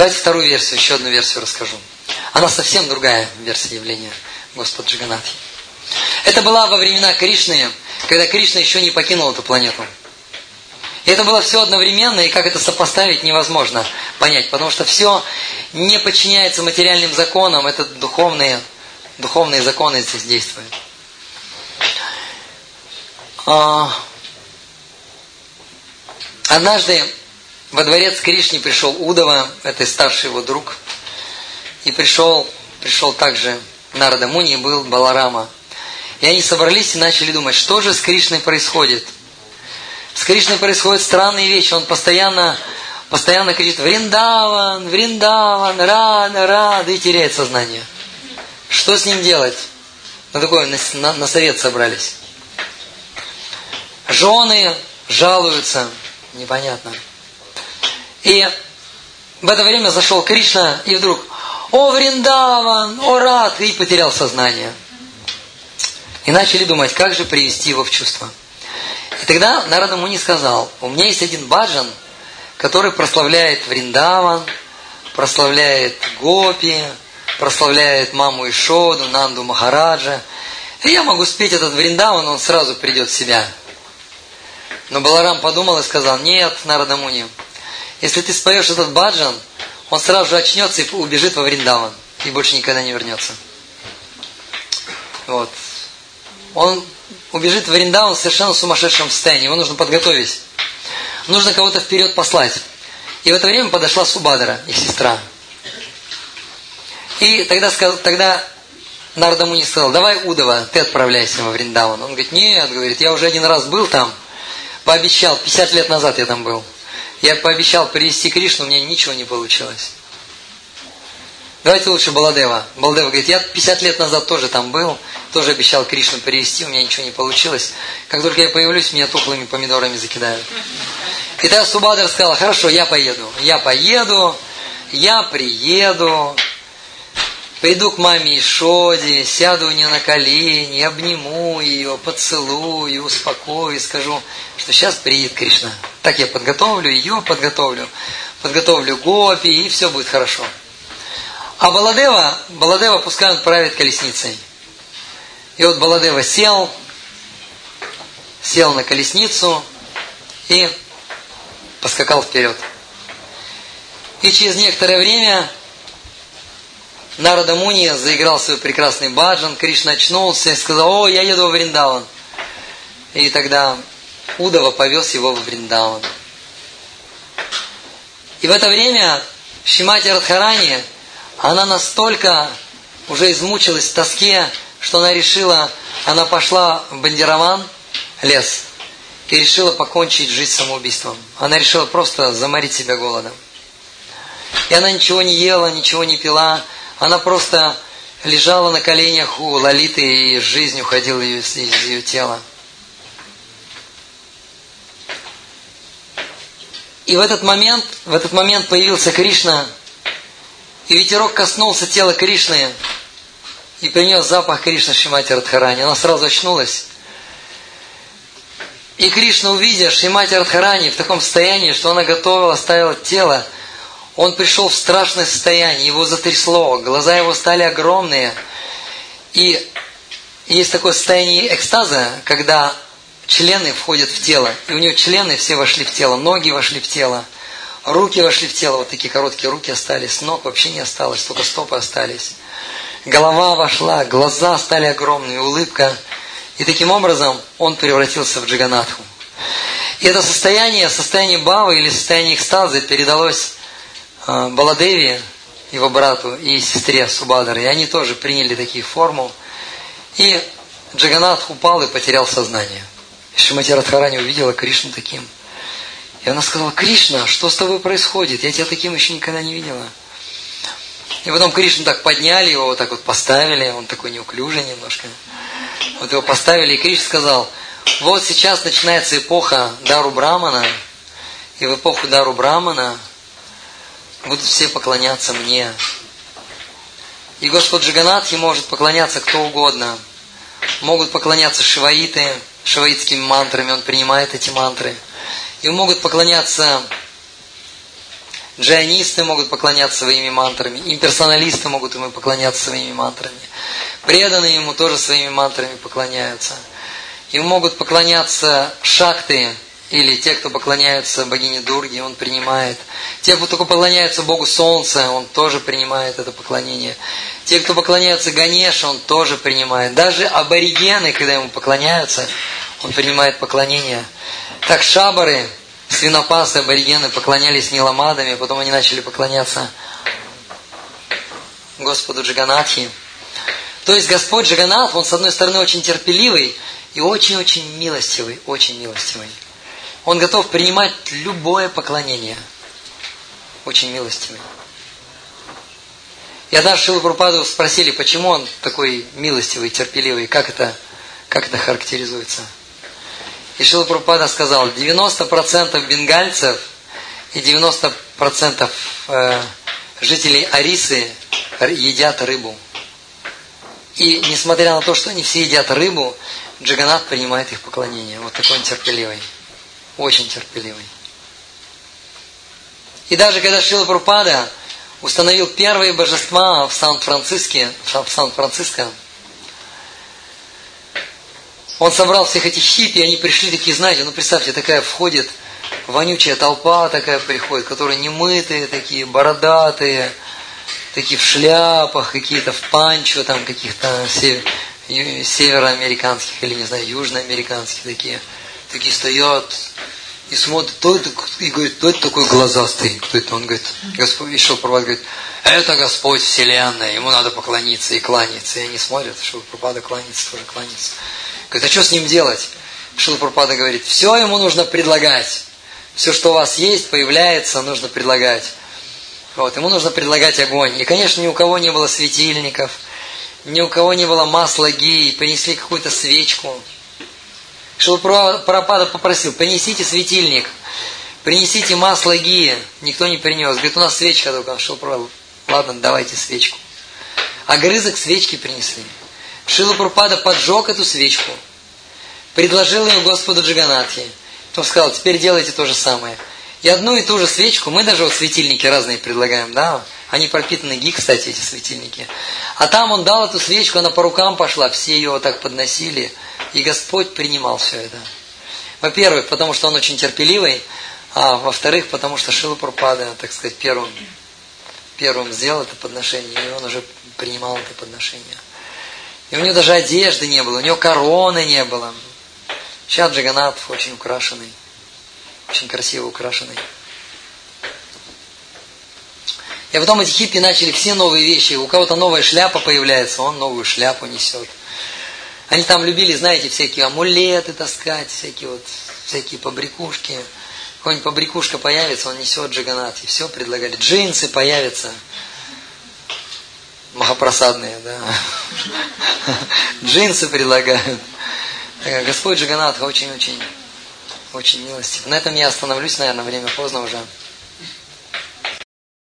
Давайте вторую версию, еще одну версию расскажу. Она совсем другая версия явления Господа Джаганатхи. Это была во времена Кришны, когда Кришна еще не покинул эту планету. И это было все одновременно, и как это сопоставить, невозможно понять, потому что все не подчиняется материальным законам, это духовные, духовные законы здесь действуют. А, однажды во дворец Кришне пришел Удова, это старший его друг, и пришел, пришел также Нарада Муни, был Баларама. И они собрались и начали думать, что же с Кришной происходит – с Кришной происходят странные вещи. Он постоянно, постоянно кричит «Вриндаван! Вриндаван! Рада! Рада!» и теряет сознание. Что с ним делать? На такой, на, на, на совет собрались. Жены жалуются. Непонятно. И в это время зашел Кришна, и вдруг «О, Вриндаван! О, Рад!» и потерял сознание. И начали думать, как же привести его в чувство. И тогда Нарада Муни сказал, у меня есть один баджан, который прославляет Вриндаван, прославляет Гопи, прославляет маму Ишоду, Нанду Махараджа. И я могу спеть этот Вриндаван, он сразу придет в себя. Но Баларам подумал и сказал, нет, Нарада Муни, если ты споешь этот баджан, он сразу же очнется и убежит во Вриндаван. И больше никогда не вернется. Вот. Он убежит в Вриндаун в совершенно сумасшедшем состоянии. Его нужно подготовить. Нужно кого-то вперед послать. И в это время подошла Субадра, их сестра. И тогда, тогда Нарда Муни сказал, давай, Удова, ты отправляйся во Вриндаван. Он говорит, нет, говорит, я уже один раз был там, пообещал, 50 лет назад я там был. Я пообещал привести Кришну, у меня ничего не получилось. Давайте лучше Баладева. Баладева говорит, я 50 лет назад тоже там был, тоже обещал Кришну перевести, у меня ничего не получилось. Как только я появлюсь, меня тухлыми помидорами закидают. И тогда Субадр сказал, хорошо, я поеду. Я поеду, я приеду, приду к маме Ишоде, сяду у нее на колени, обниму ее, поцелую, успокою, скажу, что сейчас приедет Кришна. Так я подготовлю ее, подготовлю, подготовлю Гопи, и все будет хорошо. А Баладева, Баладева пускай он колесницей. И вот Баладева сел, сел на колесницу и поскакал вперед. И через некоторое время Нарада Муни заиграл свой прекрасный баджан, Кришна очнулся и сказал, о, я еду в Вриндаван. И тогда Удова повез его в Вриндаван. И в это время Шимати Радхарани, она настолько уже измучилась в тоске, что она решила, она пошла в Бандирован, лес, и решила покончить жизнь самоубийством. Она решила просто заморить себя голодом. И она ничего не ела, ничего не пила, она просто лежала на коленях у Лолиты, и жизнь уходила из, из ее тела. И в этот момент, в этот момент появился Кришна, и ветерок коснулся тела Кришны, и принес запах Кришны Шимати Радхарани. Она сразу очнулась. И Кришна, увидя Шимати Радхарани в таком состоянии, что она готова, оставила тело, он пришел в страшное состояние, его затрясло, глаза его стали огромные. И есть такое состояние экстаза, когда члены входят в тело. И у него члены все вошли в тело, ноги вошли в тело, руки вошли в тело, вот такие короткие руки остались, ног вообще не осталось, только стопы остались голова вошла, глаза стали огромные, улыбка. И таким образом он превратился в Джиганатху. И это состояние, состояние Бавы или состояние экстаза передалось э, Баладеве, его брату и сестре Субадар. И они тоже приняли такие форму. И Джаганатх упал и потерял сознание. Шимати Радхарани увидела Кришну таким. И она сказала, Кришна, что с тобой происходит? Я тебя таким еще никогда не видела. И потом Кришну так подняли, его вот так вот поставили, он такой неуклюжий немножко. Вот его поставили, и Кришна сказал, вот сейчас начинается эпоха Дару Брамана, и в эпоху Дару Брамана будут все поклоняться мне. И Господь Джиганатхи может поклоняться кто угодно. Могут поклоняться шиваиты, шиваитскими мантрами, он принимает эти мантры. И могут поклоняться Джайнисты могут поклоняться своими мантрами, имперсоналисты могут ему поклоняться своими мантрами. Преданные ему тоже своими мантрами поклоняются. Ему могут поклоняться шакты, или те, кто поклоняются богине Дурге, он принимает. Те, кто поклоняются Богу Солнца, он тоже принимает это поклонение. Те, кто поклоняются Ганеше, он тоже принимает. Даже аборигены, когда ему поклоняются, он принимает поклонение. Так шабары, свинопасы, аборигены поклонялись Ниламадами, потом они начали поклоняться Господу Джаганатхи. То есть Господь Джаганат, он с одной стороны очень терпеливый и очень-очень милостивый, очень милостивый. Он готов принимать любое поклонение. Очень милостивый. И однажды Шилу Прупаду спросили, почему он такой милостивый, терпеливый, как это, как это характеризуется. И Шила Прупада сказал, 90% бенгальцев и 90% э, жителей Арисы едят рыбу. И несмотря на то, что они все едят рыбу, Джаганат принимает их поклонение. Вот такой он терпеливый. Очень терпеливый. И даже когда Шила Прупада установил первые божества в Сан-Франциске, в Сан-Франциско, он собрал всех этих хиппи, и они пришли такие, знаете, ну представьте, такая входит вонючая толпа такая приходит, которые немытые такие, бородатые, такие в шляпах, какие-то в панчо, там каких-то североамериканских или, не знаю, южноамериканских такие. Такие стоят и смотрят, кто это, и говорит, кто это такой глазастый? Кто это? Он говорит, Господь, и Шилпрапад говорит, это Господь Вселенной, ему надо поклониться и кланяться. И они смотрят, Шилпрапада кланяется, тоже кланяется. Говорит, а что с ним делать? Шилпрапада говорит, все ему нужно предлагать. Все, что у вас есть, появляется, нужно предлагать. Вот, ему нужно предлагать огонь. И, конечно, ни у кого не было светильников, ни у кого не было масла гии, принесли какую-то свечку. Шилпрапада попросил, принесите светильник, принесите масло гии. Никто не принес. Говорит, у нас свечка только. Шилпрапада, ладно, давайте свечку. А грызок свечки принесли. Шила Прупада поджег эту свечку, предложил ее Господу Джаганатхи. Он сказал, теперь делайте то же самое. И одну и ту же свечку, мы даже вот светильники разные предлагаем, да, они пропитаны ги, кстати, эти светильники. А там он дал эту свечку, она по рукам пошла, все ее вот так подносили, и Господь принимал все это. Во-первых, потому что он очень терпеливый, а во-вторых, потому что Шила Прупада, так сказать, первым, первым сделал это подношение, и он уже принимал это подношение. И у него даже одежды не было, у него короны не было. Сейчас Джаганат очень украшенный, очень красиво украшенный. И потом эти хиппи начали все новые вещи. У кого-то новая шляпа появляется, он новую шляпу несет. Они там любили, знаете, всякие амулеты таскать, всякие вот, всякие побрякушки. Какой-нибудь побрякушка появится, он несет джаганат. И все предлагали. Джинсы появятся. Махапросадные, да. Джинсы предлагают. Господь Джаганатха очень-очень очень милостив. На этом я остановлюсь, наверное, время поздно уже.